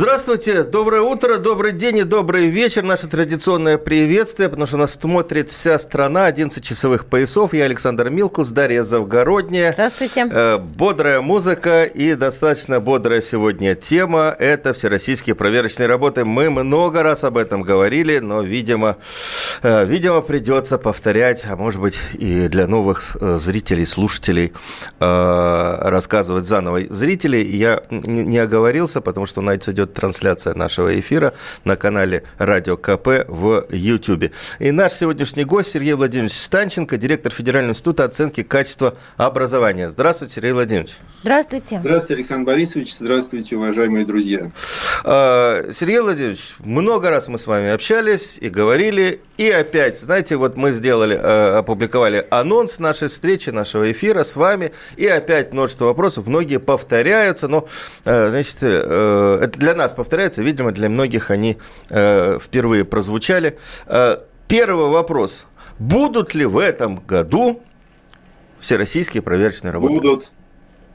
Здравствуйте, доброе утро, добрый день и добрый вечер. Наше традиционное приветствие, потому что нас смотрит вся страна, 11 часовых поясов. Я Александр Милкус, Дарья Завгородняя. Здравствуйте. Э, бодрая музыка и достаточно бодрая сегодня тема – это всероссийские проверочные работы. Мы много раз об этом говорили, но, видимо, э, видимо придется повторять, а может быть и для новых э, зрителей, слушателей э, рассказывать заново. Зрители, я не не оговорился, потому что у нас идет трансляция нашего эфира на канале Радио КП в YouTube. И наш сегодняшний гость Сергей Владимирович Станченко, директор Федерального института оценки качества образования. Здравствуйте, Сергей Владимирович. Здравствуйте. Здравствуйте, Александр Борисович. Здравствуйте, уважаемые друзья. Э, Сергей Владимирович, много раз мы с вами общались и говорили, и опять, знаете, вот мы сделали, э, опубликовали анонс нашей встречи, нашего эфира с вами, и опять множество вопросов, многие повторяются, но, э, значит, э, это для нас повторяется, видимо, для многих они э, впервые прозвучали. Э, Первый вопрос. Будут ли в этом году всероссийские проверочные работы? Будут,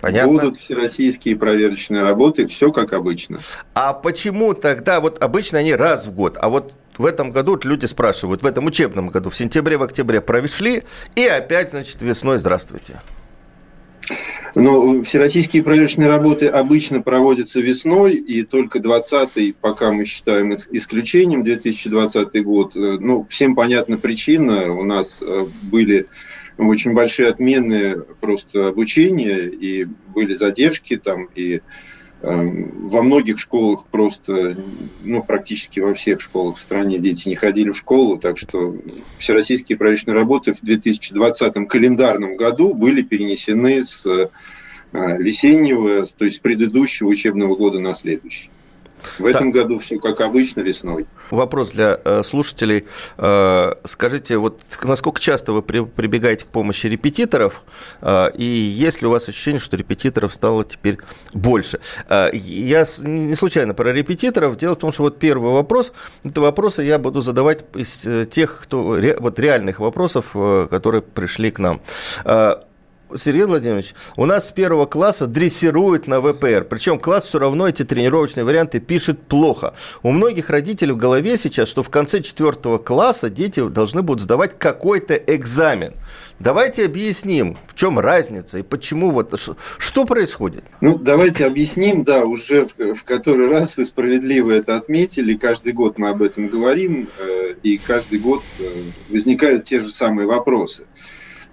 Понятно? будут всероссийские проверочные работы, все как обычно. А почему тогда, вот обычно они раз в год, а вот в этом году люди спрашивают, в этом учебном году, в сентябре, в октябре прошли, и опять, значит, весной здравствуйте. Но всероссийские проверочные работы обычно проводятся весной, и только 20-й, пока мы считаем ис- исключением, 2020 год, э, ну, всем понятна причина, у нас э, были очень большие отмены просто обучения, и были задержки там, и во многих школах просто, ну, практически во всех школах в стране дети не ходили в школу, так что всероссийские проверочные работы в 2020 календарном году были перенесены с э, весеннего, то есть с предыдущего учебного года на следующий. В этом году все как обычно весной. Вопрос для э, слушателей. Э, скажите, вот насколько часто вы при- прибегаете к помощи репетиторов, э, и есть ли у вас ощущение, что репетиторов стало теперь больше? Я не случайно про репетиторов. Дело в том, что вот первый вопрос, это вопросы я буду задавать из тех, кто, вот реальных вопросов, которые пришли к нам. Сергей Владимирович, у нас с первого класса дрессируют на ВПР. Причем класс все равно эти тренировочные варианты пишет плохо. У многих родителей в голове сейчас, что в конце четвертого класса дети должны будут сдавать какой-то экзамен. Давайте объясним, в чем разница и почему вот ш- что происходит. Ну, давайте объясним, да, уже в, в который раз вы справедливо это отметили, каждый год мы об этом говорим, э, и каждый год э, возникают те же самые вопросы.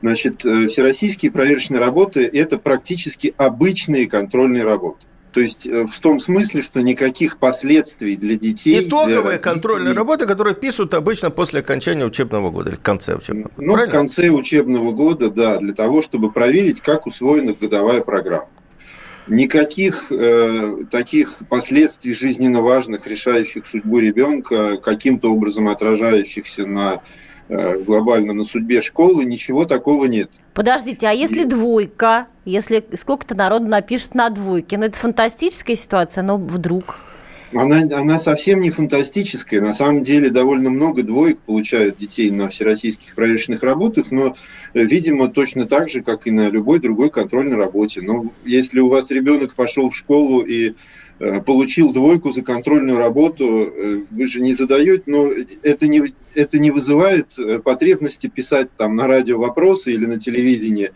Значит, э, всероссийские проверочные работы – это практически обычные контрольные работы. То есть э, в том смысле, что никаких последствий для детей... для Итоговые родителей- контрольные работы, которые пишут обычно после окончания учебного года или в конце учебного года. Ну, в Правильно? конце учебного года, да, для того, чтобы проверить, как усвоена годовая программа. Никаких э, таких последствий жизненно важных, решающих судьбу ребенка, каким-то образом отражающихся на глобально на судьбе школы, ничего такого нет. Подождите, а если двойка, если сколько-то народу напишет на двойке, ну это фантастическая ситуация, но вдруг... Она, она совсем не фантастическая. На самом деле довольно много двоек получают детей на всероссийских проверочных работах, но, э, видимо, точно так же, как и на любой другой контрольной работе. Но если у вас ребенок пошел в школу и э, получил двойку за контрольную работу, э, вы же не задаете, но это не, это не вызывает э, потребности писать там на радио вопросы или на телевидении,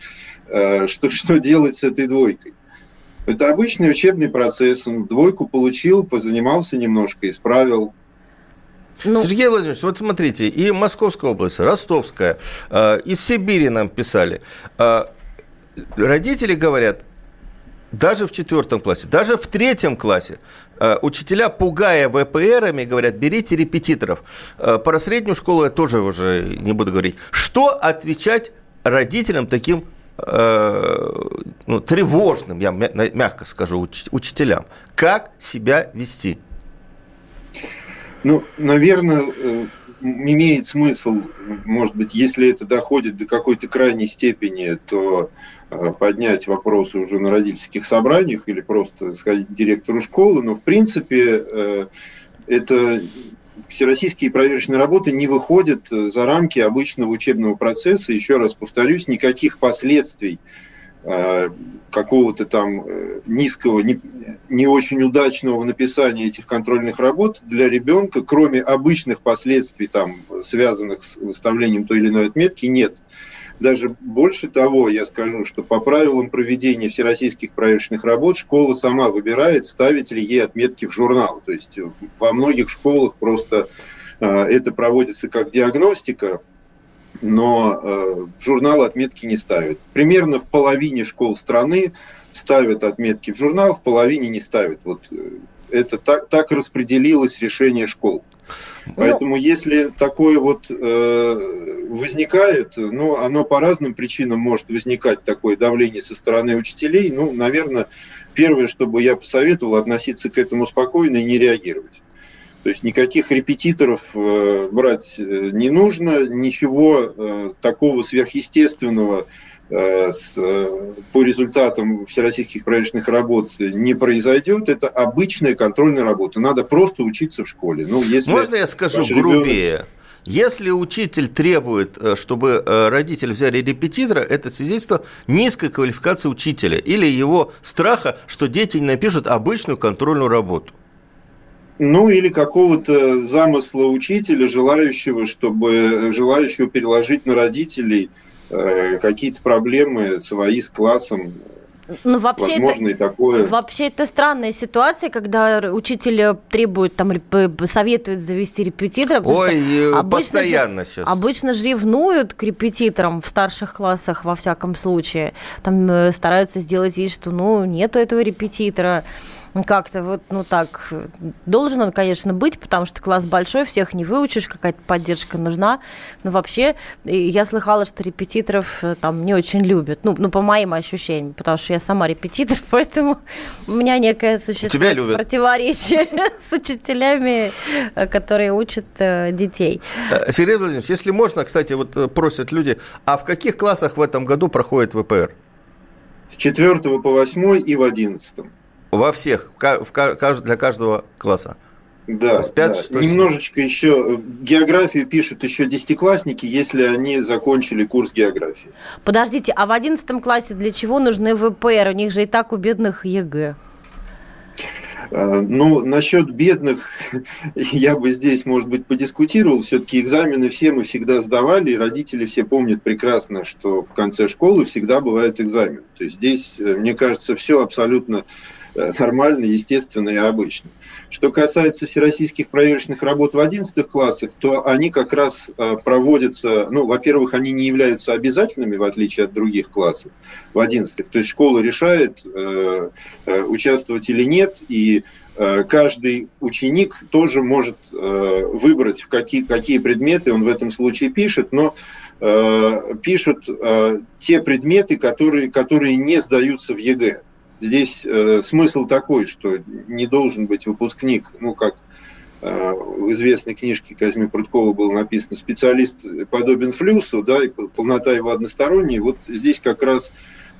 э, что, что делать с этой двойкой. Это обычный учебный процесс. Он двойку получил, позанимался немножко, исправил. Ну, Сергей Владимирович, вот смотрите, и Московская область, Ростовская, э, из Сибири нам писали. Э, родители говорят, даже в четвертом классе, даже в третьем классе э, учителя, пугая ВПРами, говорят, берите репетиторов. Э, про среднюю школу я тоже уже не буду говорить. Что отвечать родителям таким э, ну, тревожным, я мя- мягко скажу, уч- учителям? Как себя вести? Ну, наверное, имеет смысл, может быть, если это доходит до какой-то крайней степени, то э, поднять вопросы уже на родительских собраниях или просто сходить к директору школы, но в принципе э, это всероссийские проверочные работы не выходят за рамки обычного учебного процесса. Еще раз повторюсь, никаких последствий какого-то там э, низкого, не, не очень удачного написания этих контрольных работ для ребенка, кроме обычных последствий, там, связанных с выставлением той или иной отметки, нет. Даже больше того, я скажу, что по правилам проведения всероссийских проверочных работ школа сама выбирает, ставить ли ей отметки в журнал. То есть во многих школах просто э, это проводится как диагностика, но э, журнал отметки не ставят. Примерно в половине школ страны ставят отметки в журнал, в половине не ставят. Вот э, это так, так распределилось решение школ. Ну, Поэтому если такое вот э, возникает, ну, оно по разным причинам может возникать, такое давление со стороны учителей, ну, наверное, первое, что бы я посоветовал, относиться к этому спокойно и не реагировать. То есть никаких репетиторов э, брать э, не нужно, ничего э, такого сверхъестественного по результатам всероссийских проверочных работ не произойдет. Это обычная контрольная работа. Надо просто учиться в школе. Ну, если Можно я скажу грубее? Ребенок... Если учитель требует, чтобы родители взяли репетитора, это свидетельство низкой квалификации учителя или его страха, что дети не напишут обычную контрольную работу. Ну, или какого-то замысла учителя, желающего, чтобы желающего переложить на родителей э, какие-то проблемы свои с классом. Ну, вообще Возможно, это, и такое. Вообще это странная ситуация, когда учитель требует, там, советует завести репетитора. Ой, э, постоянно же, сейчас. Обычно же ревнуют к репетиторам в старших классах, во всяком случае. Там э, стараются сделать вид, что, ну, нету этого репетитора как-то вот, ну так, должен он, конечно, быть, потому что класс большой, всех не выучишь, какая-то поддержка нужна. Но вообще, я слыхала, что репетиторов э, там не очень любят. Ну, ну по моим ощущениям, потому что я сама репетитор, поэтому у меня некое существует противоречие с учителями, э, которые учат э, детей. Сергей Владимирович, если можно, кстати, вот просят люди, а в каких классах в этом году проходит ВПР? С 4 по 8 и в 11. Во всех, в, для каждого класса. Да, 5, да. 6, немножечко еще э, географию пишут еще десятиклассники, если они закончили курс географии. Подождите, а в одиннадцатом классе для чего нужны ВПР? У них же и так у бедных ЕГЭ. А, ну, насчет бедных я бы здесь, может быть, подискутировал. Все-таки экзамены все мы всегда сдавали, и родители все помнят прекрасно, что в конце школы всегда бывают экзамены. То есть здесь, э, мне кажется, все абсолютно Э, нормально, естественно и обычно. Что касается всероссийских проверочных работ в 11 классах, то они как раз э, проводятся, ну, во-первых, они не являются обязательными, в отличие от других классов, в 11 То есть школа решает, э, участвовать или нет, и каждый ученик тоже может выбрать, в какие, какие предметы он в этом случае пишет, но пишут те предметы, которые, которые не сдаются в ЕГЭ. Здесь э, смысл такой, что не должен быть выпускник, ну, как э, в известной книжке Козьмы Пруткова было написано, специалист подобен флюсу, да, и полнота его односторонняя. Вот здесь как раз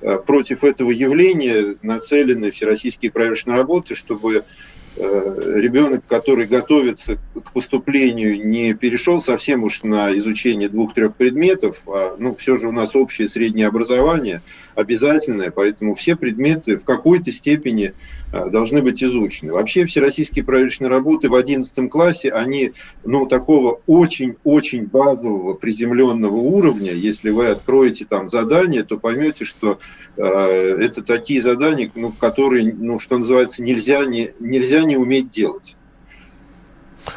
э, против этого явления нацелены всероссийские проверочные работы, чтобы ребенок, который готовится к поступлению, не перешел совсем уж на изучение двух-трех предметов, а ну, все же у нас общее среднее образование обязательное, поэтому все предметы в какой-то степени э, должны быть изучены. Вообще всероссийские проверочные работы в 11 классе, они ну, такого очень-очень базового, приземленного уровня. Если вы откроете там задания, то поймете, что э, это такие задания, ну, которые, ну, что называется, нельзя не, нельзя не уметь делать.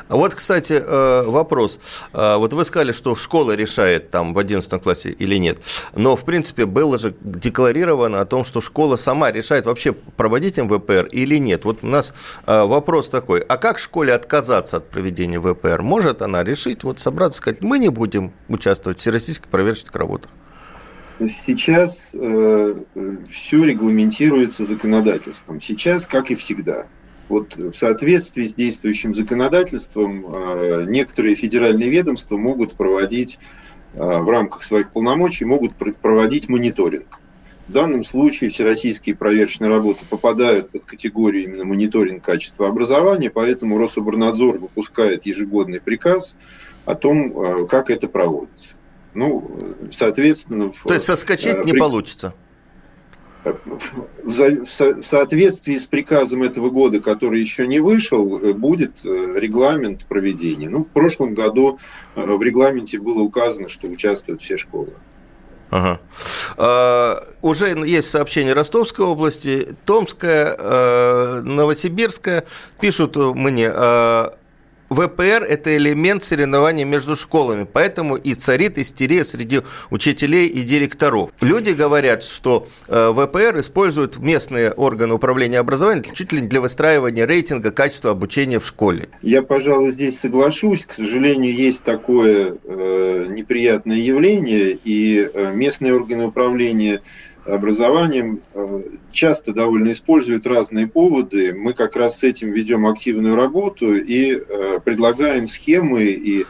Вот, кстати, э, вопрос. Э, вот вы сказали, что школа решает там в 11 классе или нет. Но, в принципе, было же декларировано о том, что школа сама решает вообще проводить МВПР или нет. Вот у нас э, вопрос такой. А как школе отказаться от проведения ВПР? Может она решить, вот собраться и сказать, мы не будем участвовать в всероссийских проверочных работах? Сейчас э, все регламентируется законодательством. Сейчас, как и всегда, вот в соответствии с действующим законодательством э, некоторые федеральные ведомства могут проводить э, в рамках своих полномочий могут проводить мониторинг. В данном случае всероссийские проверочные работы попадают под категорию именно мониторинг качества образования, поэтому Рособорнадзор выпускает ежегодный приказ о том, как это проводится. Ну, соответственно... То есть соскочить в, не получится? В соответствии с приказом этого года, который еще не вышел, э, будет э, регламент проведения. Ну, в прошлом году э, в регламенте было указано, что участвуют все школы. Ага. А, уже есть сообщение Ростовской области, Томская, Новосибирская. Пишут мне, э, ВПР – это элемент соревнований между школами, поэтому и царит истерия среди учителей и директоров. Люди говорят, что э, ВПР используют местные органы управления образованием чуть ли не для выстраивания рейтинга качества обучения в школе. Я, пожалуй, здесь соглашусь. К сожалению, есть такое э, неприятное явление, и э, местные органы управления образованием э, часто довольно используют разные поводы. Мы как раз с этим ведем активную работу и э, предлагаем схемы и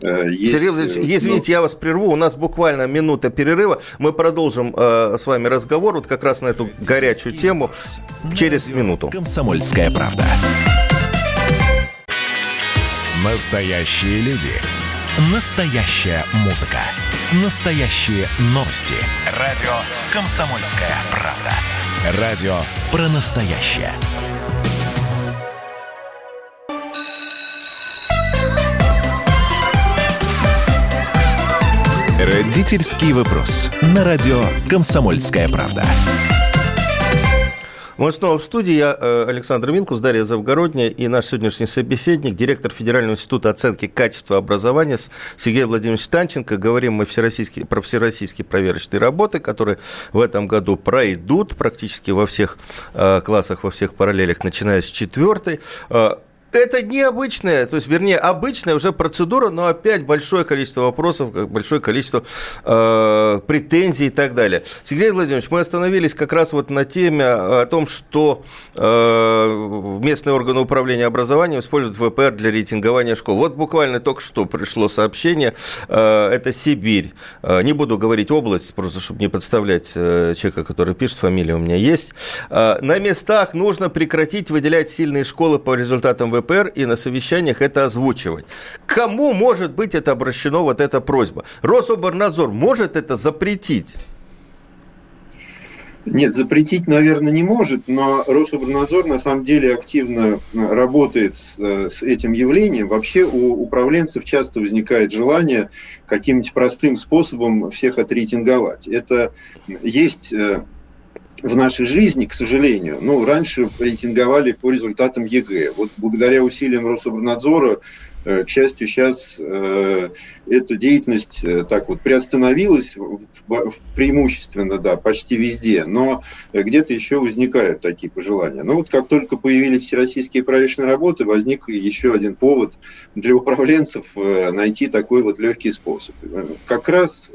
э, есть, Сергей Владимирович, извините, я вас прерву. У нас буквально минута перерыва. Мы продолжим э, с вами разговор вот как раз на эту горячую тему через минуту. Комсомольская правда. Настоящие люди. Настоящая музыка. Настоящие новости. Радио «Комсомольская правда». Радио про настоящее. Родительский вопрос. На радио «Комсомольская правда». Мы снова в студии. Я э, Александр Минкус, Дарья Завгородняя и наш сегодняшний собеседник, директор Федерального института оценки качества образования Сергей Владимирович Станченко. Говорим мы всероссийские, про всероссийские проверочные работы, которые в этом году пройдут практически во всех э, классах, во всех параллелях, начиная с четвертой. Э, это необычная, то есть, вернее, обычная уже процедура, но опять большое количество вопросов, большое количество э, претензий и так далее. Сергей Владимирович, мы остановились как раз вот на теме о том, что э, местные органы управления образованием используют ВПР для рейтингования школ. Вот буквально только что пришло сообщение, э, это Сибирь. Э, не буду говорить область, просто чтобы не подставлять э, человека, который пишет, фамилия у меня есть. Э, на местах нужно прекратить выделять сильные школы по результатам ВПР ЛДПР и на совещаниях это озвучивать. Кому может быть это обращено, вот эта просьба? Рособорнадзор может это запретить? Нет, запретить, наверное, не может, но Рособрнадзор на самом деле активно работает с, с этим явлением. Вообще у управленцев часто возникает желание каким-нибудь простым способом всех отрейтинговать. Это есть э, в нашей жизни, к сожалению. Ну, раньше рейтинговали по результатам ЕГЭ. Вот благодаря усилиям Рособрнадзора э, к счастью, сейчас э, эта деятельность э, так вот приостановилась преимущественно, да, почти везде, но где-то еще возникают такие пожелания. Но вот как только появились всероссийские проверочные работы, возник еще один повод для управленцев найти такой вот легкий способ. Как раз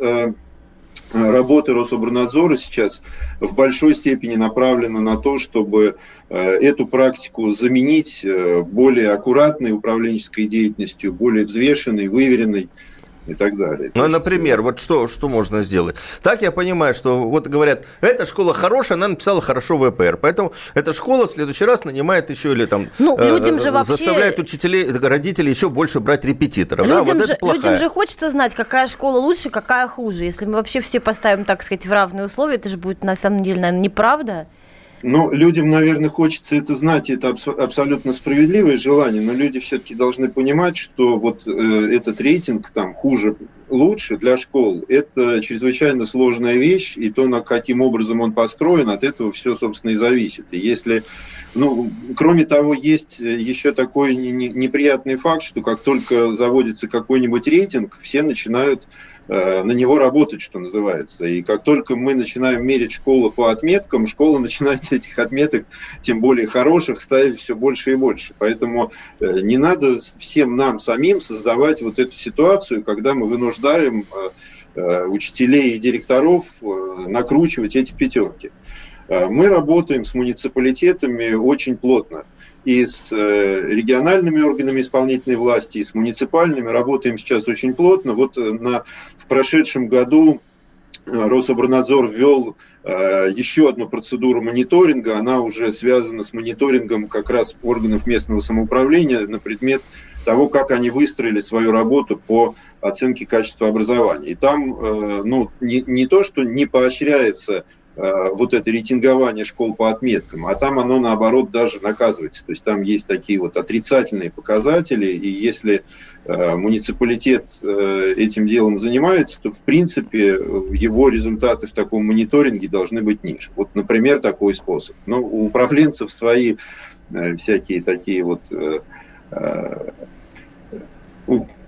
работа Рособорнадзора сейчас в большой степени направлена на то, чтобы э, эту практику заменить э, более аккуратной управленческой деятельностью, более взвешенной, выверенной и так далее. Ну, например, вот что, что можно сделать? Так я понимаю, что вот говорят, эта школа хорошая, она написала хорошо ВПР, поэтому эта школа в следующий раз нанимает еще или там ну, э, людям же вообще... заставляет учителей, родителей еще больше брать репетиторов. Людям, да, вот же, людям же хочется знать, какая школа лучше, какая хуже. Если мы вообще все поставим, так сказать, в равные условия, это же будет на самом деле, наверное, неправда. Ну, людям, наверное, хочется это знать, это абс- абсолютно справедливое желание, но люди все-таки должны понимать, что вот э, этот рейтинг там хуже, лучше для школ, это чрезвычайно сложная вещь, и то, на каким образом он построен, от этого все, собственно, и зависит. И если, ну, кроме того, есть еще такой неприятный факт, что как только заводится какой-нибудь рейтинг, все начинают Э, на него работать, что называется. И как только мы начинаем мерить школу по отметкам, школа начинает этих отметок, тем более хороших, ставить все больше и больше. Поэтому э, не надо всем нам самим создавать вот эту ситуацию, когда мы вынуждаем э, учителей и директоров накручивать эти пятерки. Мы работаем с муниципалитетами очень плотно. И с региональными органами исполнительной власти, и с муниципальными. Работаем сейчас очень плотно. Вот на, в прошедшем году Рособорнадзор ввел еще одну процедуру мониторинга. Она уже связана с мониторингом как раз органов местного самоуправления на предмет того, как они выстроили свою работу по оценке качества образования. И там э, ну, не, не то, что не поощряется э, вот это рейтингование школ по отметкам, а там оно, наоборот, даже наказывается. То есть там есть такие вот отрицательные показатели, и если э, муниципалитет этим делом занимается, то, в принципе, его результаты в таком мониторинге должны быть ниже. Вот, например, такой способ. Но у управленцев свои всякие такие вот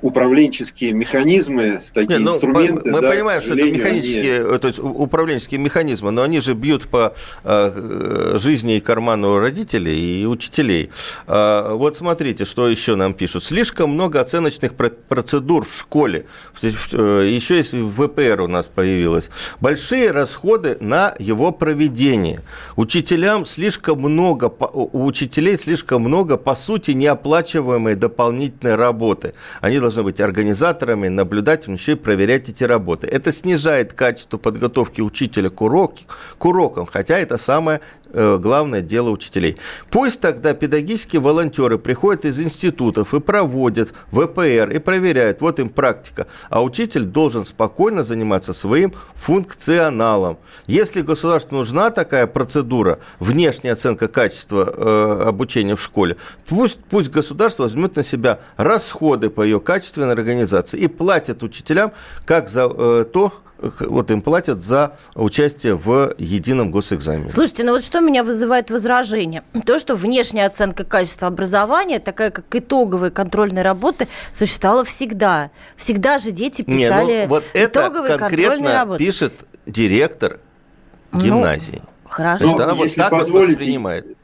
управленческие механизмы, такие Нет, ну, инструменты. Мы да, понимаем, что это механические, они... Э, то есть управленческие механизмы, но они же бьют по э, жизни и карману родителей и учителей. Э, вот смотрите, что еще нам пишут. Слишком много оценочных процедур в школе. Еще есть в ВПР у нас появилось. Большие расходы на его проведение. Учителям слишком много, у учителей слишком много, по сути, неоплачиваемой дополнительной работы. Они должны должны быть организаторами, наблюдателями, еще и проверять эти работы. Это снижает качество подготовки учителя к, уроки, к урокам, хотя это самое главное дело учителей. Пусть тогда педагогические волонтеры приходят из институтов и проводят ВПР и проверяют, вот им практика, а учитель должен спокойно заниматься своим функционалом. Если государству нужна такая процедура, внешняя оценка качества э, обучения в школе, пусть, пусть государство возьмет на себя расходы по ее качественной организации и платят учителям как за э, то, вот им платят за участие в едином госэкзамене. Слушайте, ну вот что меня вызывает возражение? То, что внешняя оценка качества образования, такая как итоговые контрольные работы, существовала всегда. Всегда же дети писали Не, ну, вот итоговые это контрольные работы. пишет директор ну, гимназии. Ну, хорошо. Ну, она вот так позволите, вот воспринимает.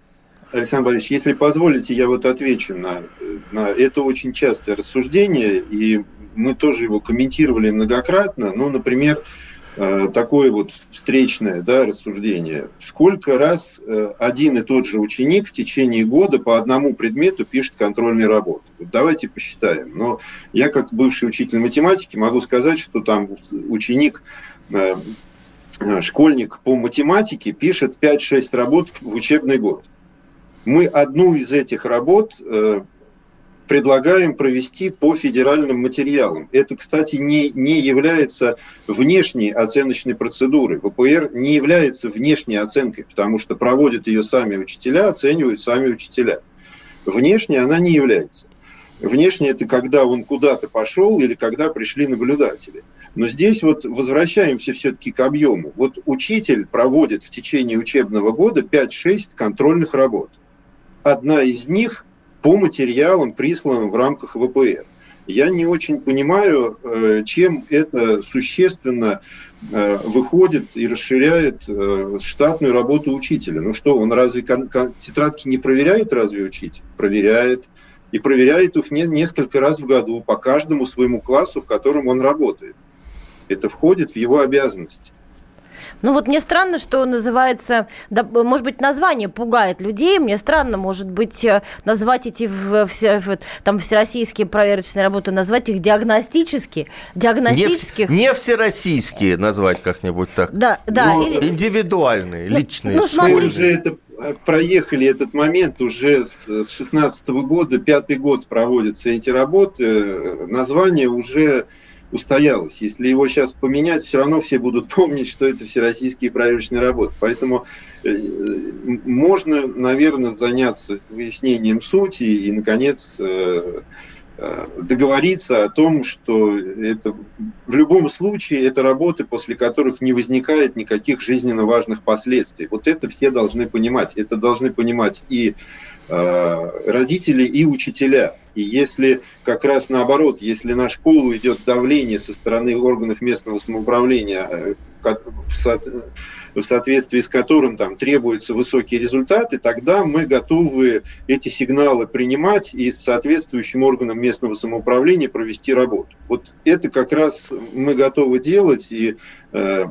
Александр Борисович, если позволите, я вот отвечу на, на это очень частое рассуждение, и мы тоже его комментировали многократно. Ну, например, э, такое вот встречное да, рассуждение. Сколько раз э, один и тот же ученик в течение года по одному предмету пишет контрольные работы? Вот давайте посчитаем. Но я, как бывший учитель математики, могу сказать, что там ученик э, школьник по математике пишет 5-6 работ в учебный год мы одну из этих работ предлагаем провести по федеральным материалам. Это, кстати, не, не является внешней оценочной процедурой. ВПР не является внешней оценкой, потому что проводят ее сами учителя, оценивают сами учителя. Внешней она не является. Внешне это когда он куда-то пошел или когда пришли наблюдатели. Но здесь вот возвращаемся все-таки к объему. Вот учитель проводит в течение учебного года 5-6 контрольных работ одна из них по материалам, присланным в рамках ВПР. Я не очень понимаю, э, чем это существенно э, выходит и расширяет э, штатную работу учителя. Ну что, он разве тетрадки не проверяет, разве учитель? Проверяет. И проверяет их несколько раз в году по каждому своему классу, в котором он работает. Это входит в его обязанности. Ну вот мне странно, что называется, да, может быть, название пугает людей. Мне странно, может быть, э, назвать эти в, в, там всероссийские проверочные работы, назвать их диагностические, диагностических. Не, не всероссийские назвать как-нибудь так. Да, да. Ну, или... Индивидуальные, ну, личные. Ну, смотри. Мы уже это э, проехали этот момент уже с 2016 года, пятый год проводятся эти работы, э, название уже устоялось. Если его сейчас поменять, все равно все будут помнить, что это всероссийские проверочные работы. Поэтому э, можно, наверное, заняться выяснением сути и, наконец, э, э, договориться о том, что это в любом случае это работы, после которых не возникает никаких жизненно важных последствий. Вот это все должны понимать. Это должны понимать и родители, и учителя. И если как раз наоборот, если на школу идет давление со стороны органов местного самоуправления, э, в соответствии с которым там требуются высокие результаты, тогда мы готовы эти сигналы принимать и с соответствующим органом местного самоуправления провести работу. Вот это как раз мы готовы делать, и э,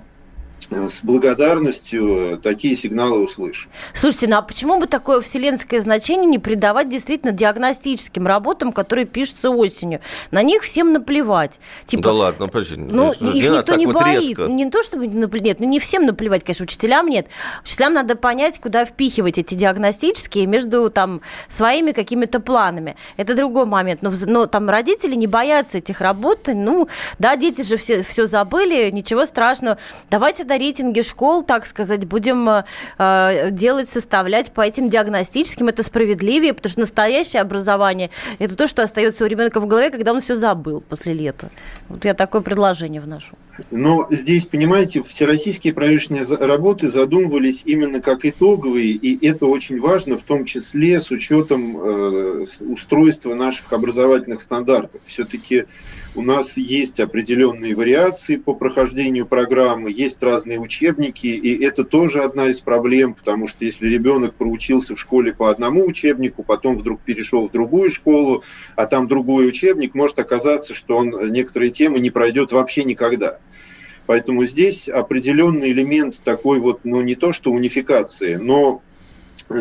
с благодарностью такие сигналы услышим. Слушайте, ну а почему бы такое вселенское значение не придавать действительно диагностическим работам, которые пишутся осенью? На них всем наплевать. Типа, да ладно, подожди. Ну, не их никто не вот боит. Резко. Не то, чтобы нет, ну не всем наплевать, конечно, учителям нет. Учителям надо понять, куда впихивать эти диагностические между там своими какими-то планами. Это другой момент. Но, но там родители не боятся этих работ. Ну, да, дети же все, все забыли, ничего страшного. Давайте рейтинги школ, так сказать, будем э, э, делать, составлять по этим диагностическим. Это справедливее, потому что настоящее образование – это то, что остается у ребенка в голове, когда он все забыл после лета. Вот я такое предложение вношу. Но здесь, понимаете, всероссийские проверочные работы задумывались именно как итоговые, и это очень важно, в том числе с учетом э, устройства наших образовательных стандартов. Все-таки у нас есть определенные вариации по прохождению программы, есть разные учебники, и это тоже одна из проблем, потому что если ребенок проучился в школе по одному учебнику, потом вдруг перешел в другую школу, а там другой учебник, может оказаться, что он некоторые темы не пройдет вообще никогда. Поэтому здесь определенный элемент такой вот, ну не то что унификации, но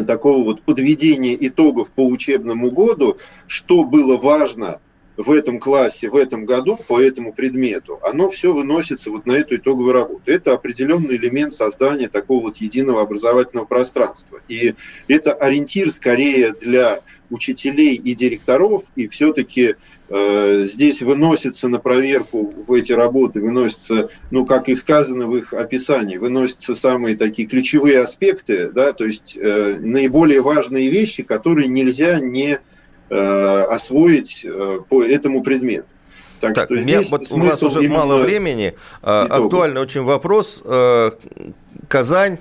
такого вот подведения итогов по учебному году, что было важно в этом классе, в этом году по этому предмету, оно все выносится вот на эту итоговую работу. Это определенный элемент создания такого вот единого образовательного пространства. И это ориентир скорее для учителей и директоров, и все-таки э, здесь выносится на проверку в эти работы, выносятся, ну, как и сказано в их описании, выносятся самые такие ключевые аспекты, да, то есть э, наиболее важные вещи, которые нельзя не Э, освоить э, по этому предмету. Так, так что здесь вот у нас уже мало времени. Итогов. Актуальный очень вопрос. Э, Казань,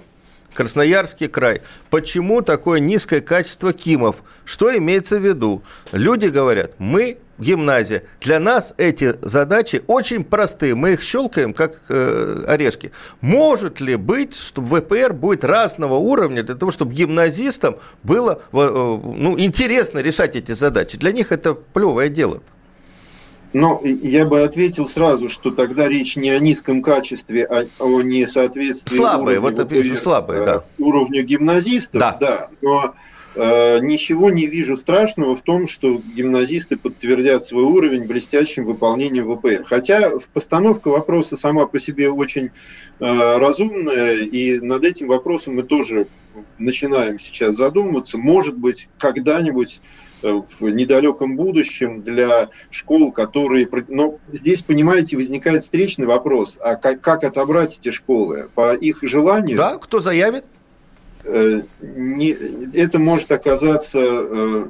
Красноярский край. Почему такое низкое качество КИМов? Что имеется в виду? Люди говорят, мы гимназия. Для нас эти задачи очень простые. Мы их щелкаем, как э, орешки. Может ли быть, что ВПР будет разного уровня для того, чтобы гимназистам было э, ну, интересно решать эти задачи? Для них это плевое дело. -то. Но я бы ответил сразу, что тогда речь не о низком качестве, а о несоответствии слабые, уровню, вот это слабые, да. уровню гимназистов. Да. да. Но Э, ничего не вижу страшного в том, что гимназисты подтвердят свой уровень блестящим выполнением ВПР. Хотя постановка вопроса сама по себе очень э, разумная, и над этим вопросом мы тоже начинаем сейчас задумываться. Может быть, когда-нибудь э, в недалеком будущем для школ, которые... Но здесь, понимаете, возникает встречный вопрос, а как, как отобрать эти школы? По их желанию? Да, кто заявит? Э, не, это может оказаться э,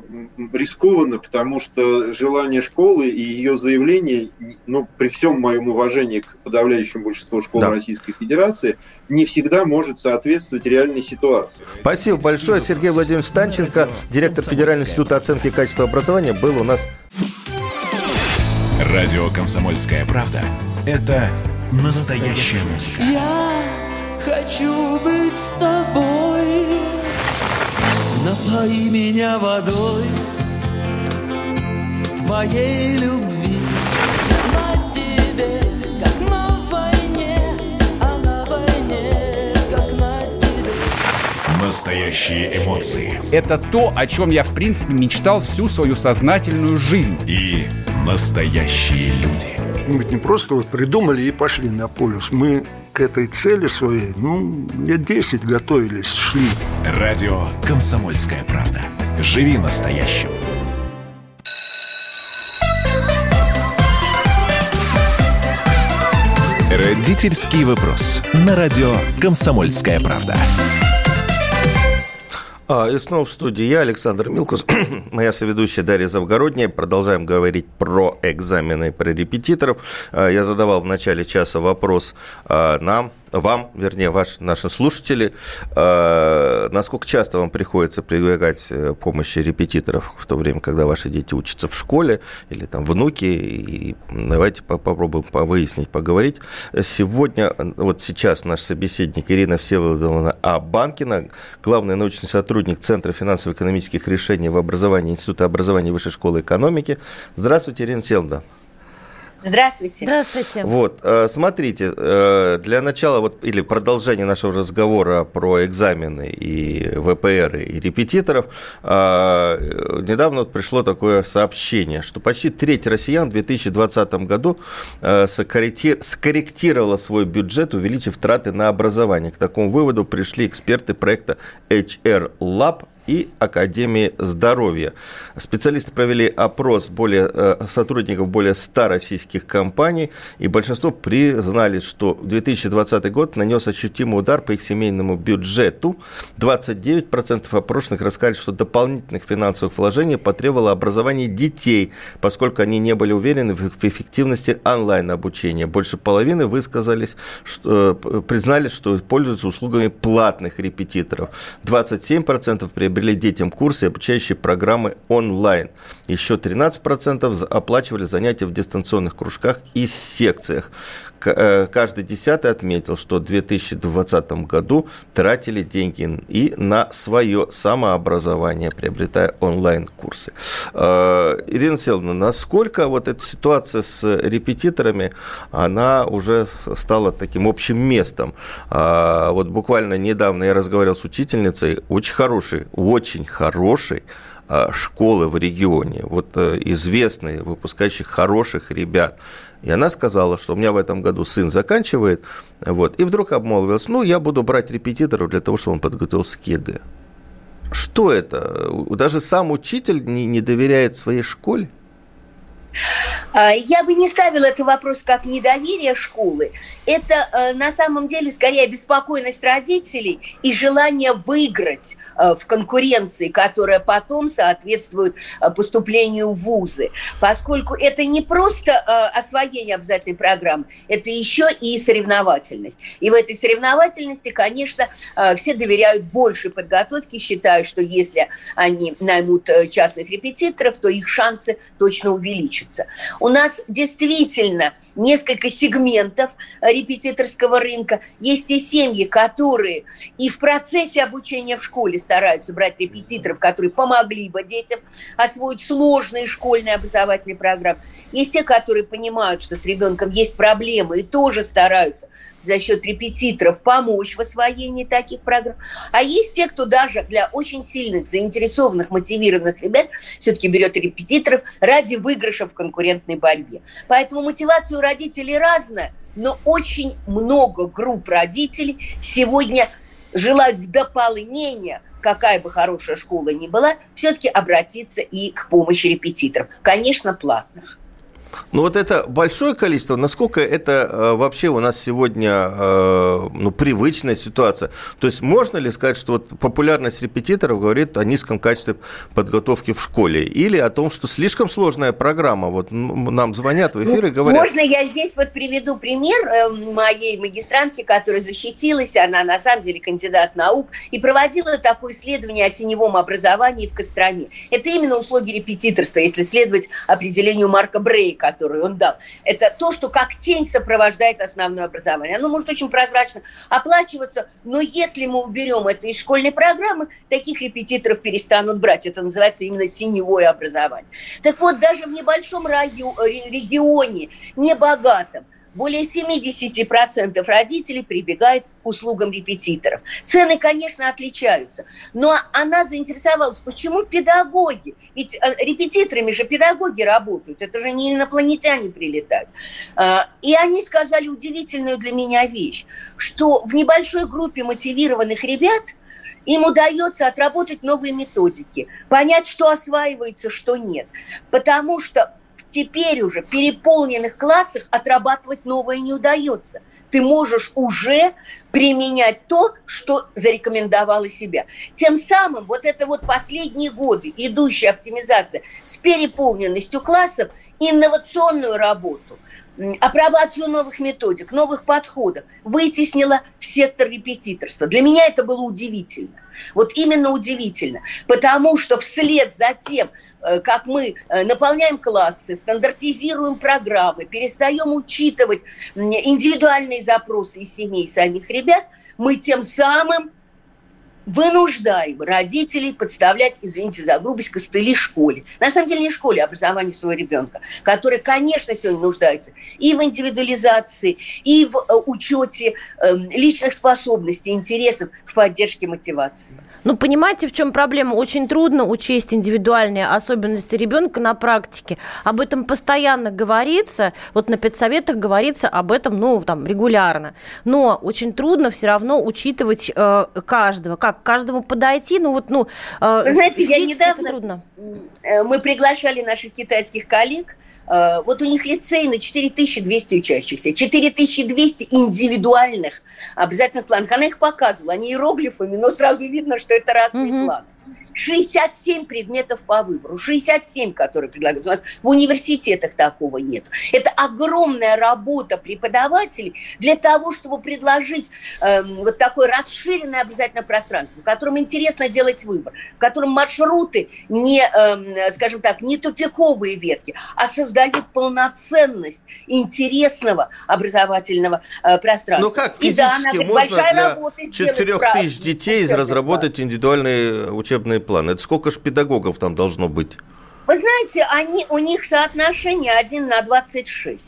рискованно, потому что желание школы и ее заявление, ну, при всем моем уважении к подавляющему большинству школ да. Российской Федерации, не всегда может соответствовать реальной ситуации. Спасибо большое. Сергей Владимирович Станченко, директор Федерального института оценки и качества образования, был у нас. Радио «Комсомольская правда» — это настоящая музыка. Я хочу быть с тобой. Напои меня водой Твоей любви. На тебе, как на войне А на войне, как на тебе. Настоящие эмоции. Это то, о чем я, в принципе, мечтал всю свою сознательную жизнь. И настоящие люди. Мы ведь не просто вот придумали и пошли на полюс. Мы к этой цели своей, ну, лет 10 готовились, шли. Радио «Комсомольская правда». Живи настоящим. Родительский вопрос. На радио «Комсомольская правда». А, и снова в студии я, Александр Милкус, моя соведущая Дарья Завгородняя. Продолжаем говорить про экзамены, про репетиторов. А, я задавал в начале часа вопрос а, нам, вам, вернее, ваш, наши слушатели, э, насколько часто вам приходится прибегать э, помощи репетиторов в то время, когда ваши дети учатся в школе или там внуки, и давайте попробуем выяснить, поговорить. Сегодня, вот сейчас наш собеседник Ирина Всеволодовна Абанкина, главный научный сотрудник Центра финансово-экономических решений в образовании Института образования высшей школы экономики. Здравствуйте, Ирина Всеволодовна. Здравствуйте. Здравствуйте. Вот, э, смотрите, э, для начала, вот, или продолжения нашего разговора про экзамены и ВПР, и репетиторов, э, недавно вот пришло такое сообщение, что почти треть россиян в 2020 году скорректировала свой бюджет, увеличив траты на образование. К такому выводу пришли эксперты проекта HR Lab и Академии здоровья. Специалисты провели опрос более, э, сотрудников более 100 российских компаний, и большинство признали, что 2020 год нанес ощутимый удар по их семейному бюджету. 29% опрошенных рассказали, что дополнительных финансовых вложений потребовало образование детей, поскольку они не были уверены в эффективности онлайн-обучения. Больше половины высказались, что, э, признали, что пользуются услугами платных репетиторов. 27% приобрели детям курсы обучающие программы онлайн. Еще 13% за- оплачивали занятия в дистанционных кружках и секциях. Э, Каждый десятый отметил, что в 2020 году тратили деньги и на свое самообразование, приобретая онлайн-курсы. Э, Ирина Селовна, насколько вот эта ситуация с репетиторами, она уже стала таким общим местом? А, Вот буквально недавно я разговаривал с учительницей, очень хорошей, очень хорошей, школы в регионе, вот э, известные, выпускающих хороших ребят. И она сказала, что у меня в этом году сын заканчивает, вот, и вдруг обмолвилась, ну, я буду брать репетиторов для того, чтобы он подготовился к ЕГЭ. Что это? Даже сам учитель не, не доверяет своей школе? А, Я бы не ставила этот вопрос как недоверие школы. Это э, на самом деле скорее беспокойность родителей и желание выиграть э, в конкуренции, которая потом соответствует э, поступлению в вузы. Поскольку это не просто освоение обязательной программы, это еще и соревновательность. И в этой соревновательности, конечно, все доверяют большей подготовке, считают, что если они наймут частных репетиторов, то их шансы точно увеличатся. У нас действительно несколько сегментов э, репетиторского рынка. Есть и семьи, которые и в процессе обучения в школе стараются брать репетиторов, которые помогли бы детям освоить сложные школьные образовательные программы. Есть те, которые понимают, что с ребенком есть проблемы и тоже стараются за счет репетиторов помочь в освоении таких программ. А есть те, кто даже для очень сильных, заинтересованных, мотивированных ребят все-таки берет репетиторов ради выигрыша в конкурентной борьбе. Поэтому мотивация у родителей разная, но очень много групп родителей сегодня желают в дополнение какая бы хорошая школа ни была, все-таки обратиться и к помощи репетиторов. Конечно, платных. Ну вот это большое количество, насколько это э, вообще у нас сегодня э, ну, привычная ситуация? То есть можно ли сказать, что вот популярность репетиторов говорит о низком качестве подготовки в школе? Или о том, что слишком сложная программа? Вот нам звонят в эфир и говорят... Можно я здесь вот приведу пример э, моей магистрантки, которая защитилась, она на самом деле кандидат наук, и проводила такое исследование о теневом образовании в Костроме. Это именно услуги репетиторства, если следовать определению Марка Брей, которое он дал. Это то, что как тень сопровождает основное образование. Оно может очень прозрачно оплачиваться, но если мы уберем это из школьной программы, таких репетиторов перестанут брать. Это называется именно теневое образование. Так вот, даже в небольшом раю, ре- регионе, небогатом, более 70% родителей прибегает к услугам репетиторов. Цены, конечно, отличаются, но она заинтересовалась, почему педагоги? Ведь э, репетиторами же педагоги работают, это же не инопланетяне прилетают. А, И они сказали удивительную для меня вещь, что в небольшой группе мотивированных ребят им удается отработать новые методики, понять, что осваивается, что нет. Потому что теперь уже в переполненных классах отрабатывать новое не удается. Ты можешь уже применять то, что зарекомендовала себя. Тем самым вот это вот последние годы идущая оптимизация с переполненностью классов, инновационную работу, апробацию новых методик, новых подходов вытеснила в сектор репетиторства. Для меня это было удивительно. Вот именно удивительно, потому что вслед за тем, как мы э, наполняем классы, стандартизируем программы, перестаем учитывать индивидуальные запросы из семей самих ребят, мы тем самым вынуждаем родителей подставлять, извините за грубость, костыли школе. На самом деле не школе, а образованию своего ребенка, который, конечно, сегодня нуждается и в индивидуализации, и в э, учете э, личных способностей, интересов, в поддержке мотивации. Ну, понимаете, в чем проблема? Очень трудно учесть индивидуальные особенности ребенка на практике. Об этом постоянно говорится. Вот на педсоветах говорится об этом, ну, там, регулярно. Но очень трудно все равно учитывать э, каждого. Как к каждому подойти? Ну, вот, ну, э, Вы знаете, я недавно- трудно. Э, Мы приглашали наших китайских коллег. Э, Вот у них лицей на 4200 учащихся, 4200 индивидуальных обязательных планов. Она их показывала, они иероглифами, но сразу видно, что это разные Мгм. планы. 67 предметов по выбору, 67, которые предлагаются. У нас в университетах такого нет. Это огромная работа преподавателей для того, чтобы предложить эм, вот такое расширенное образовательное пространство, в котором интересно делать выбор, в котором маршруты не, эм, скажем так, не тупиковые ветки, а создают полноценность интересного образовательного э, пространства. Ну как И да, физически можно большая для работа сделать 4 правильно. тысяч детей разработать индивидуальные учебные планы? Это сколько ж педагогов там должно быть? Вы знаете, они, у них соотношение 1 на 26.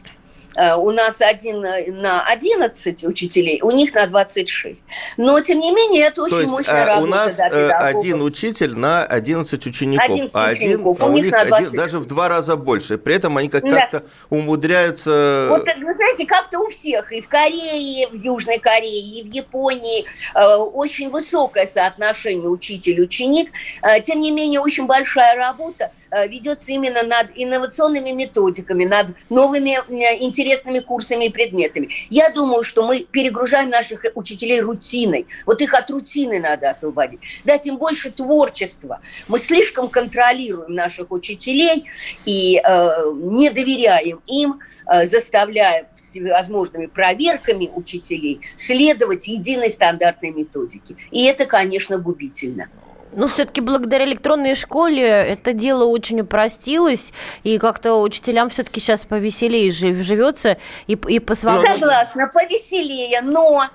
Э, У нас один э, на 11 учителей, у них на 26. Но, тем не менее, это очень То есть мощная работа. у нас да, э, один учитель на 11 учеников, 11 а, один, учеников, а у у них на один- 20. даже в два раза больше. При этом они как- Да. как-то умудряются... Вот, вы знаете, как-то у всех, и в Корее, и в Южной Корее, и в Японии э, очень высокое соотношение учитель-ученик. Э, тем не менее, очень большая работа э, ведется именно над инновационными методиками, над новыми э, интересными курсами и предметами. Я думаю, что мы перегружаем наших учителей рутиной. Вот их от рутины надо освободить. Дать им больше творчества. Мы слишком контролируем наших учителей и э, не доверяем им, э, заставляя всевозможными проверками учителей следовать единой стандартной методике. И это, конечно, губительно. Ну, все-таки благодаря электронной школе это дело очень упростилось, и как-то учителям все-таки сейчас повеселее жи- живется, и, и по свободе. Согласна, повеселее, но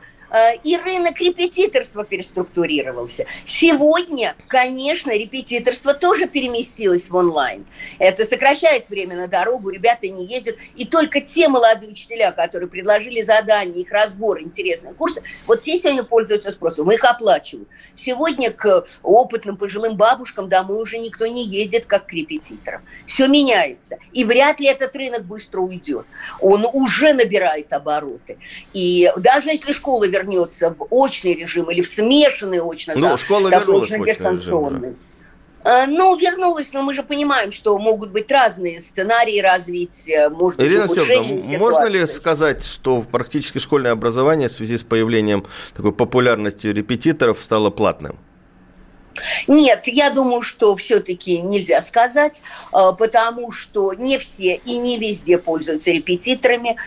и рынок репетиторства переструктурировался. Сегодня, конечно, репетиторство тоже переместилось в онлайн. Это сокращает время на дорогу, ребята не ездят. И только те молодые учителя, которые предложили задания, их разбор, интересные курсы, вот те сегодня пользуются спросом, мы их оплачивают. Сегодня к опытным пожилым бабушкам домой уже никто не ездит, как к репетиторам. Все меняется. И вряд ли этот рынок быстро уйдет. Он уже набирает обороты. И даже если школа вернется в очный режим или в смешанный очно Ну, школа вернулась в очный режим. Э, Ну, вернулась, но мы же понимаем, что могут быть разные сценарии развития, может быть, Ирина ухудшение Алексеевна, можно ли сказать, что практически школьное образование в связи с появлением такой популярности репетиторов стало платным? Нет, я думаю, что все-таки нельзя сказать, э, потому что не все и не везде пользуются репетиторами.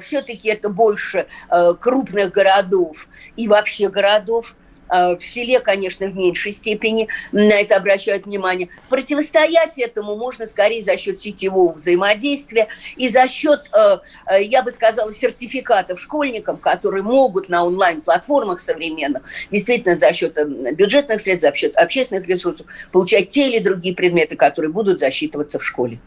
Все-таки это больше э, крупных городов и вообще городов. Э, В селе, конечно, в меньшей степени на это обращают внимание. Противостоять этому можно скорее за счет сетевого взаимодействия и за счет, э, э, я бы сказала, сертификатов школьникам, которые могут на онлайн-платформах современных, действительно за счет бюджетных средств, за счет общественных ресурсов, получать те или другие предметы, которые будут засчитываться в школе.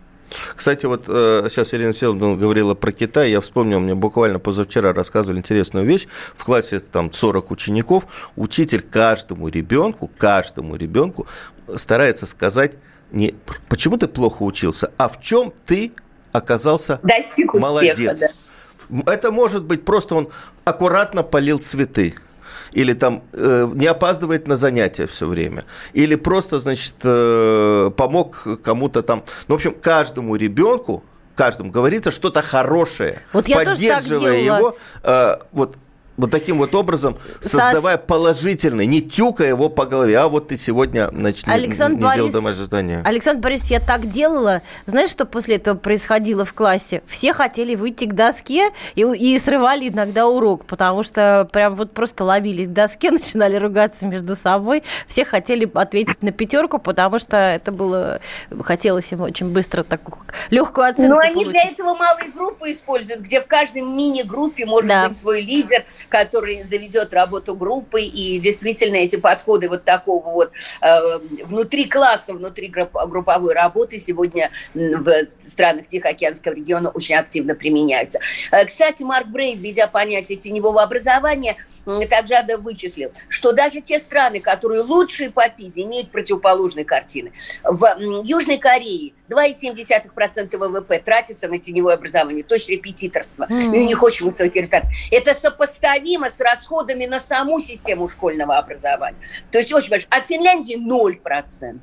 Кстати, вот э, сейчас Ирина Всеволодовна говорила про Китай, я вспомнил, мне буквально позавчера рассказывали интересную вещь. В классе там 40 учеников, учитель каждому ребенку, каждому ребенку старается сказать не почему ты плохо учился, а в чем ты оказался Достиг успеха, молодец. да. Это может быть просто он аккуратно полил цветы. Или там э, не опаздывает на занятия все время. Или просто, значит, э, помог кому-то там. Ну, в общем, каждому ребенку, каждому говорится что-то хорошее, Вот я тоже так поддерживая делала. его, э, вот вот таким вот образом, создавая положительный, не тюкая его по голове, а вот ты сегодня значит, не- Александр не, сделал Борисович, домашнее задание. Александр Борисович, я так делала. Знаешь, что после этого происходило в классе? Все хотели выйти к доске и, и срывали иногда урок, потому что прям вот просто ловились к доске, начинали ругаться между собой. Все хотели ответить на пятерку, потому что это было... Хотелось им очень быстро такую легкую оценку Но они получить. для этого малые группы используют, где в каждой мини-группе может Да. быть свой лидер, который заведет работу группы, и действительно эти подходы вот такого вот э, внутри класса, внутри групповой работы сегодня в странах Тихоокеанского региона очень активно применяются. Э, кстати, Марк Брей, введя понятие теневого образования, Таджада вычислил, что даже те страны, которые лучшие по ПИЗе, имеют противоположные картины. В Южной Корее 2,7% ВВП тратится на теневое образование, то есть репетиторство. Mm. И у них очень высокий результат. Это сопоставимо с расходами на саму систему школьного образования. То есть очень большой. А в Финляндии 0%.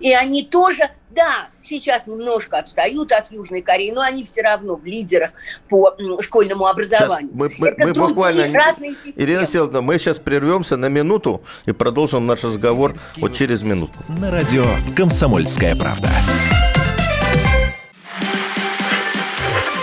И они тоже, да, сейчас немножко отстают от Южной Кореи, но они все равно в лидерах по школьному образованию. Сейчас мы, мы, Это мы буквально, разные системы. Ирина Селовна, мы сейчас прервемся на минуту и продолжим наш разговор вот через минуту. На радио «Комсомольская правда».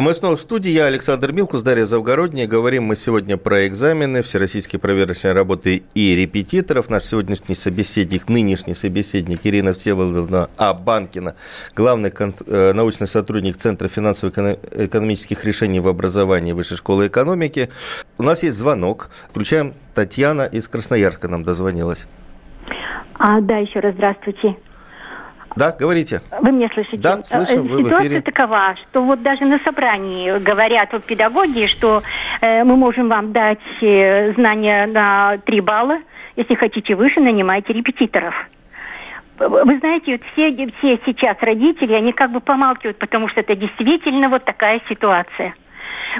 Мы снова в студии. Я Александр Милкус, Дарья Завгородняя. Говорим мы сегодня про экзамены, всероссийские проверочные работы и репетиторов. Наш сегодняшний собеседник, нынешний собеседник Ирина Всеволодовна Абанкина, главный э, научный сотрудник Центра финансово-экономических решений в образовании Высшей школы экономики. У нас есть звонок. Включаем Татьяна из Красноярска нам дозвонилась. А, да, еще раз здравствуйте. Да, говорите. Вы меня слышите? Да, слышим, вы Ситуация в эфире. такова, что вот даже на собрании говорят вот педагоги, что э, мы можем вам дать э, знания на 3 балла, если хотите выше, нанимайте репетиторов. Вы знаете, вот все, все сейчас родители, они как бы помалкивают, потому что это действительно вот такая ситуация.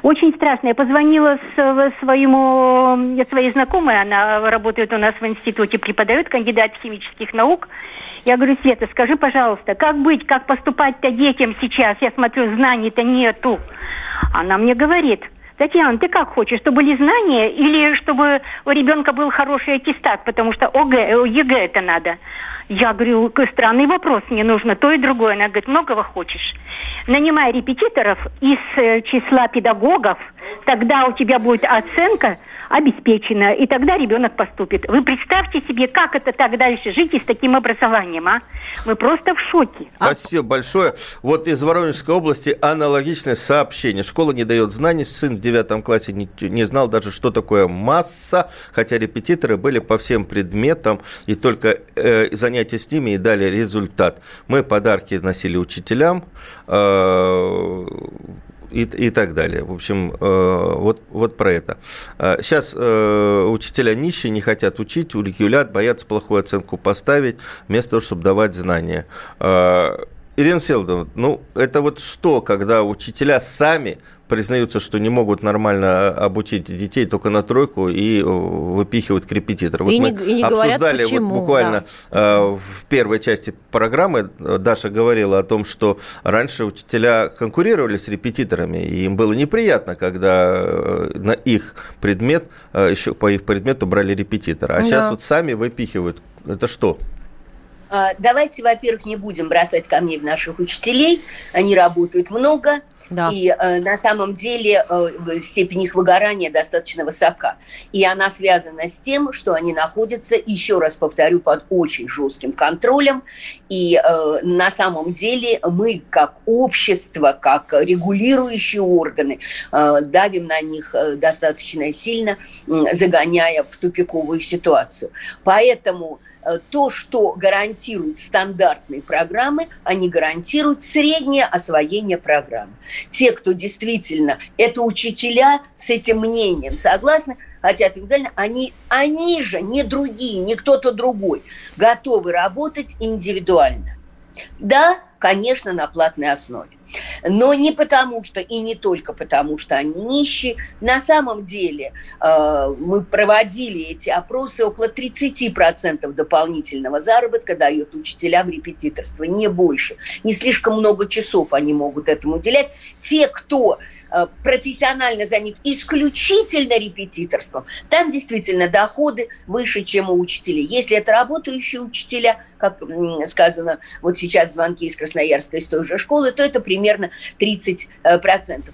Очень страшно. Я позвонила с, своему, своей знакомой, она работает у нас в институте, преподает, кандидат химических наук. Я говорю, Света, скажи, пожалуйста, как быть, как поступать-то детям сейчас? Я смотрю, знаний-то нету. Она мне говорит, Татьяна, ты как хочешь, чтобы были знания или чтобы у ребенка был хороший аттестат, потому что ОГЭ, ЕГЭ это надо. Я говорю, странный вопрос, мне нужно то и другое. Она говорит, многого хочешь. Нанимай репетиторов из э, числа педагогов, тогда у тебя будет оценка обеспечена, и тогда ребенок поступит. Вы представьте себе, как это так дальше жить и с таким образованием, а? Мы просто в шоке. Спасибо большое. Вот из Воронежской области аналогичное сообщение. Школа не дает знаний. Сын в девятом классе не, не знал даже, что такое масса, хотя репетиторы были по всем предметам, и только э, занятия с ними и дали результат. Мы подарки носили учителям, э, и, и так далее. В общем, э, вот, вот про это. Сейчас э, учителя нищие, не хотят учить, уликюлят, боятся плохую оценку поставить, вместо того, чтобы давать знания. Э, Ирина Всеволодовна, ну, это вот что, когда учителя сами признаются, что не могут нормально обучить детей только на тройку и выпихивают к репетитору. Вот и мы не, и не обсуждали говорят, почему, вот буквально да. в первой части программы Даша говорила о том, что раньше учителя конкурировали с репетиторами, и им было неприятно, когда на их предмет, еще по их предмету брали репетитора. А да. сейчас вот сами выпихивают. Это что? Давайте, во-первых, не будем бросать камней в наших учителей. Они работают много. Да. И э, на самом деле э, степень их выгорания достаточно высока. И она связана с тем, что они находятся, еще раз повторю, под очень жестким контролем. И э, на самом деле мы, как общество, как регулирующие органы, э, давим на них э, достаточно сильно, э, загоняя в тупиковую ситуацию. Поэтому то, что гарантируют стандартные программы, они гарантируют среднее освоение программы. Те, кто действительно, это учителя с этим мнением согласны, хотят индивидуально, они, они же, не другие, не кто-то другой, готовы работать индивидуально. Да, конечно, на платной основе. Но не потому что, и не только потому, что они нищие. На самом деле э, мы проводили эти опросы, около 30% дополнительного заработка дает учителям репетиторство, не больше. Не слишком много часов они могут этому уделять. Те, кто профессионально занят исключительно репетиторством, там действительно доходы выше, чем у учителей. Если это работающие учителя, как сказано вот сейчас в звонке из Красноярска, из той же школы, то это примерно 30%.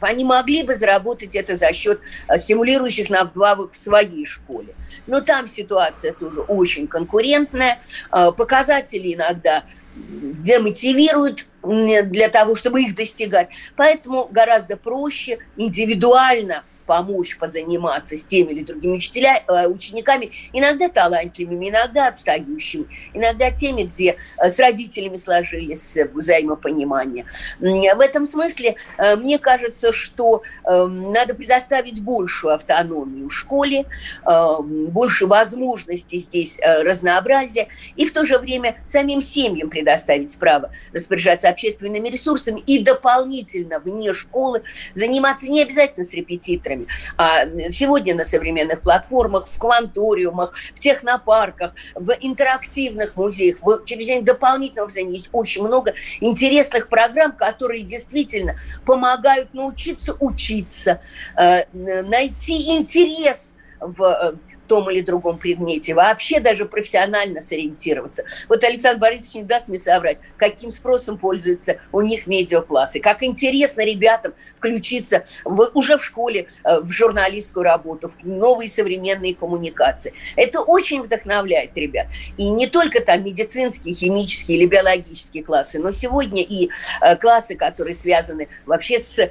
Они могли бы заработать это за счет э, стимулирующих надбавок в своей школе. Но там ситуация тоже очень конкурентная. Э, Показатели иногда демотивируют для того, чтобы их достигать. Поэтому гораздо проще индивидуально помочь позаниматься с теми или другими учителя, э, учениками, иногда талантливыми, иногда отстающими, иногда теми, где э, с родителями сложились э, взаимопонимание. В этом смысле мне кажется, что э, надо предоставить большую автономию школе, э, больше возможностей здесь разнообразия, и в то же время самим семьям предоставить право распоряжаться общественными ресурсами и дополнительно вне школы заниматься не обязательно с репетиторами, а сегодня на современных платформах, в кванториумах, в технопарках, в интерактивных музеях, в учреждениях дополнительного образования есть очень много интересных программ, которые действительно помогают научиться учиться, э, найти интерес в э, том или другом предмете, вообще даже профессионально сориентироваться. Вот Александр Борисович не даст мне соврать, каким спросом пользуются у них медиаклассы, как интересно ребятам включиться в, уже в школе э, в журналистскую работу, в новые современные коммуникации. Это очень вдохновляет ребят. И не только там медицинские, химические или биологические классы, но сегодня и э, классы, которые связаны вообще с, э,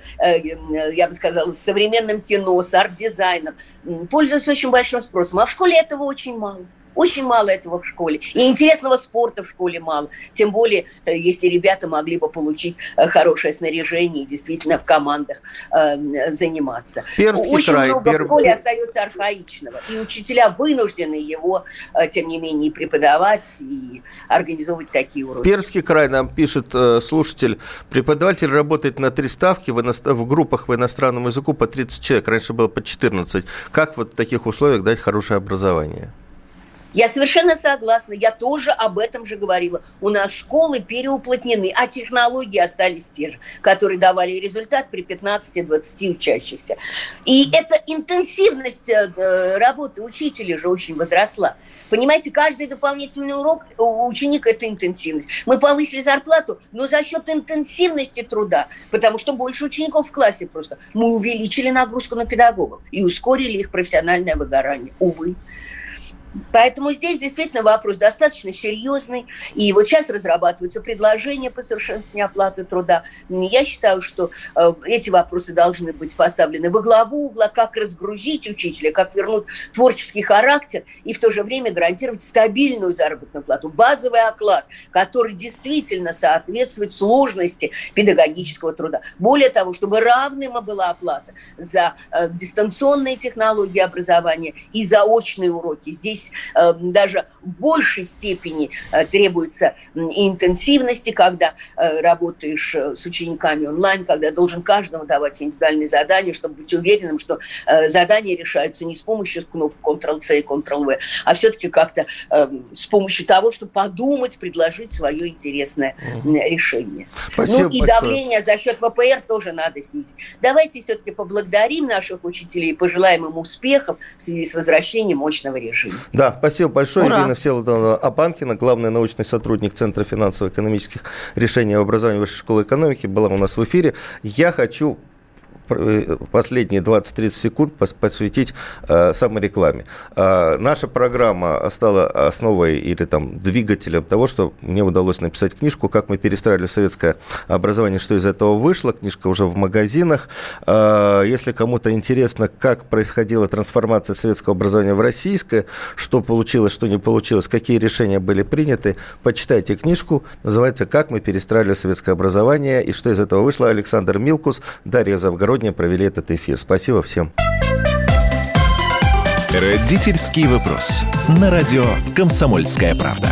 я бы сказала, с современным кино, с арт-дизайном, пользуются очень большим спросом. А в школе этого очень мало. Очень мало этого в школе. И интересного спорта в школе мало. Тем более, э, если ребята могли бы получить э, хорошее снаряжение и действительно в командах э, заниматься. Пермский Очень край, много Перм- в школе остается архаичного. И учителя вынуждены его, э, тем не менее, преподавать и организовывать такие уроки. Пермский край нам пишет слушатель. Преподаватель работает на три ставки в, ино- в группах по иностранному языку по 30 человек. Раньше было по 14. Как вот в таких условиях дать хорошее образование? Я совершенно согласна, я тоже об этом же говорила. У нас школы переуплотнены, а технологии остались те же, которые давали результат при 15-20 учащихся. И эта интенсивность э, работы учителя же очень возросла. Понимаете, каждый дополнительный урок у ученика – это интенсивность. Мы повысили зарплату, но за счет интенсивности труда, потому что больше учеников в классе просто. Мы увеличили нагрузку на педагогов и ускорили их профессиональное выгорание. Увы. Поэтому здесь действительно вопрос достаточно серьезный. И вот сейчас разрабатываются предложения по совершенствованию оплаты труда. Я считаю, что э, эти вопросы должны быть поставлены во главу угла, как разгрузить учителя, как вернуть творческий характер и в то же время гарантировать стабильную заработную плату, базовый оклад, который действительно соответствует сложности педагогического труда. Более того, чтобы равныма была оплата за э, дистанционные технологии образования и заочные уроки. Здесь э, даже в большей степени э, требуется интенсивности, когда э, работаешь э, с учениками онлайн, когда должен каждому давать индивидуальные задания, чтобы быть уверенным, что задания решаются не с помощью кнопок Ctrl-C и Ctrl-V, а все-таки как-то э, с помощью того, чтобы подумать, предложить свое интересное решение. Спасибо ну и большое. давление за счет ВПР тоже надо снизить. Давайте все-таки поблагодарим наших учителей и пожелаем им успехов в связи с возвращением мощного режима. Да, спасибо большое. Ура. Ирина Всеволодовна Апанкина, главный научный сотрудник Центра финансово-экономических решений образования Высшей школы экономики, была у нас в эфире. Я хочу последние 20-30 секунд пос- посвятить э, саморекламе. Э, наша программа стала основой или там двигателем того, что мне удалось написать книжку «Как мы перестраивали советское образование, что из этого вышло». Книжка уже в магазинах. Э, если кому-то интересно, как происходила трансформация советского образования в российское, что получилось, что не получилось, какие решения были приняты, почитайте книжку. Называется «Как мы перестраивали советское образование и что из этого вышло». Александр Милкус, Дарья Завгородняя провели этот эфир. Спасибо всем. Родительский вопрос. На радио «Комсомольская правда».